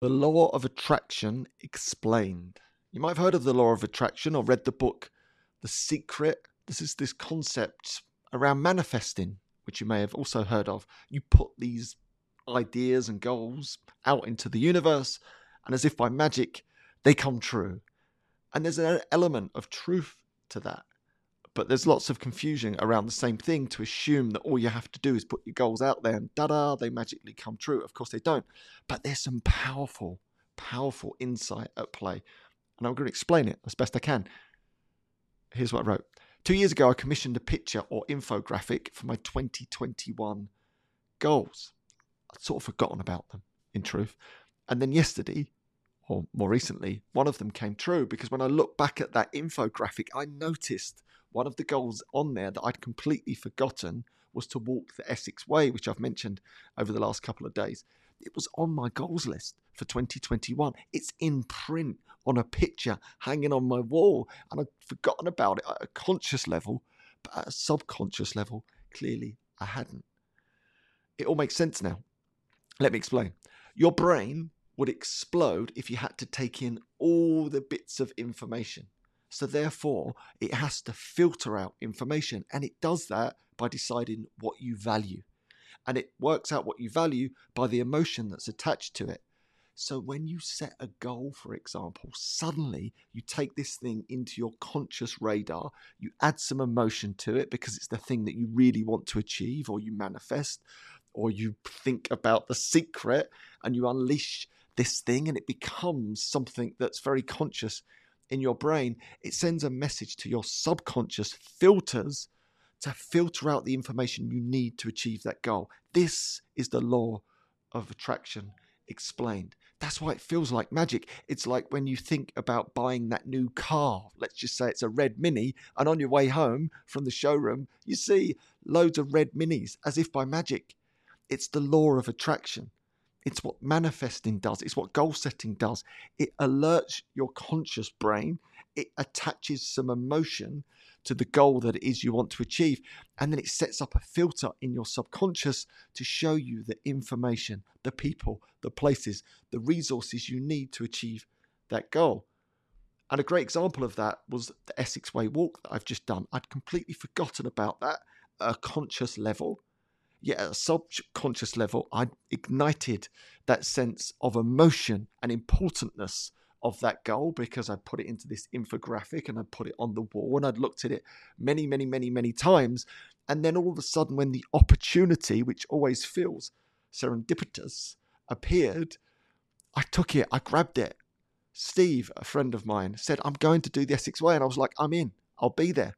The Law of Attraction Explained. You might have heard of the Law of Attraction or read the book The Secret. This is this concept around manifesting, which you may have also heard of. You put these ideas and goals out into the universe, and as if by magic, they come true. And there's an element of truth to that but there's lots of confusion around the same thing to assume that all you have to do is put your goals out there and da da, they magically come true. Of course, they don't. But there's some powerful, powerful insight at play. And I'm going to explain it as best I can. Here's what I wrote. Two years ago, I commissioned a picture or infographic for my 2021 goals. I'd sort of forgotten about them, in truth. And then yesterday, or more recently, one of them came true because when I look back at that infographic, I noticed one of the goals on there that I'd completely forgotten was to walk the Essex Way, which I've mentioned over the last couple of days. It was on my goals list for 2021. It's in print on a picture hanging on my wall, and I'd forgotten about it at a conscious level, but at a subconscious level, clearly I hadn't. It all makes sense now. Let me explain. Your brain would explode if you had to take in all the bits of information. So, therefore, it has to filter out information. And it does that by deciding what you value. And it works out what you value by the emotion that's attached to it. So, when you set a goal, for example, suddenly you take this thing into your conscious radar, you add some emotion to it because it's the thing that you really want to achieve, or you manifest, or you think about the secret and you unleash this thing, and it becomes something that's very conscious in your brain, it sends a message to your subconscious filters to filter out the information you need to achieve that goal. This is the law of attraction explained. That's why it feels like magic. It's like when you think about buying that new car. Let's just say it's a red mini, and on your way home from the showroom, you see loads of red minis as if by magic. It's the law of attraction. It's what manifesting does, it's what goal setting does. It alerts your conscious brain, it attaches some emotion to the goal that it is you want to achieve. And then it sets up a filter in your subconscious to show you the information, the people, the places, the resources you need to achieve that goal. And a great example of that was the Essex Way walk that I've just done. I'd completely forgotten about that at a conscious level yet at a subconscious level, I ignited that sense of emotion and importantness of that goal because I put it into this infographic and I put it on the wall and I'd looked at it many, many, many, many times. And then all of a sudden, when the opportunity, which always feels serendipitous, appeared, I took it, I grabbed it. Steve, a friend of mine, said, I'm going to do the Essex Way. And I was like, I'm in, I'll be there.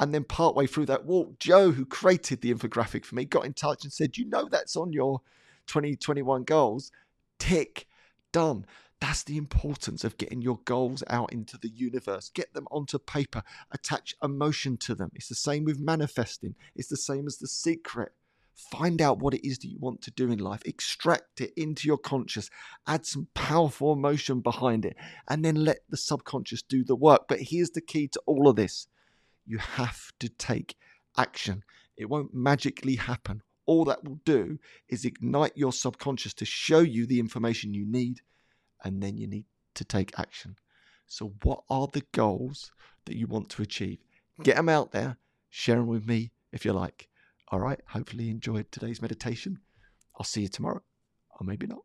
And then partway through that walk, Joe, who created the infographic for me, got in touch and said, You know, that's on your 2021 goals. Tick, done. That's the importance of getting your goals out into the universe. Get them onto paper, attach emotion to them. It's the same with manifesting, it's the same as the secret. Find out what it is that you want to do in life, extract it into your conscious, add some powerful emotion behind it, and then let the subconscious do the work. But here's the key to all of this you have to take action. It won't magically happen. All that will do is ignite your subconscious to show you the information you need, and then you need to take action. So, what are the goals that you want to achieve? Get them out there, share them with me if you like. All right, hopefully, you enjoyed today's meditation. I'll see you tomorrow, or maybe not.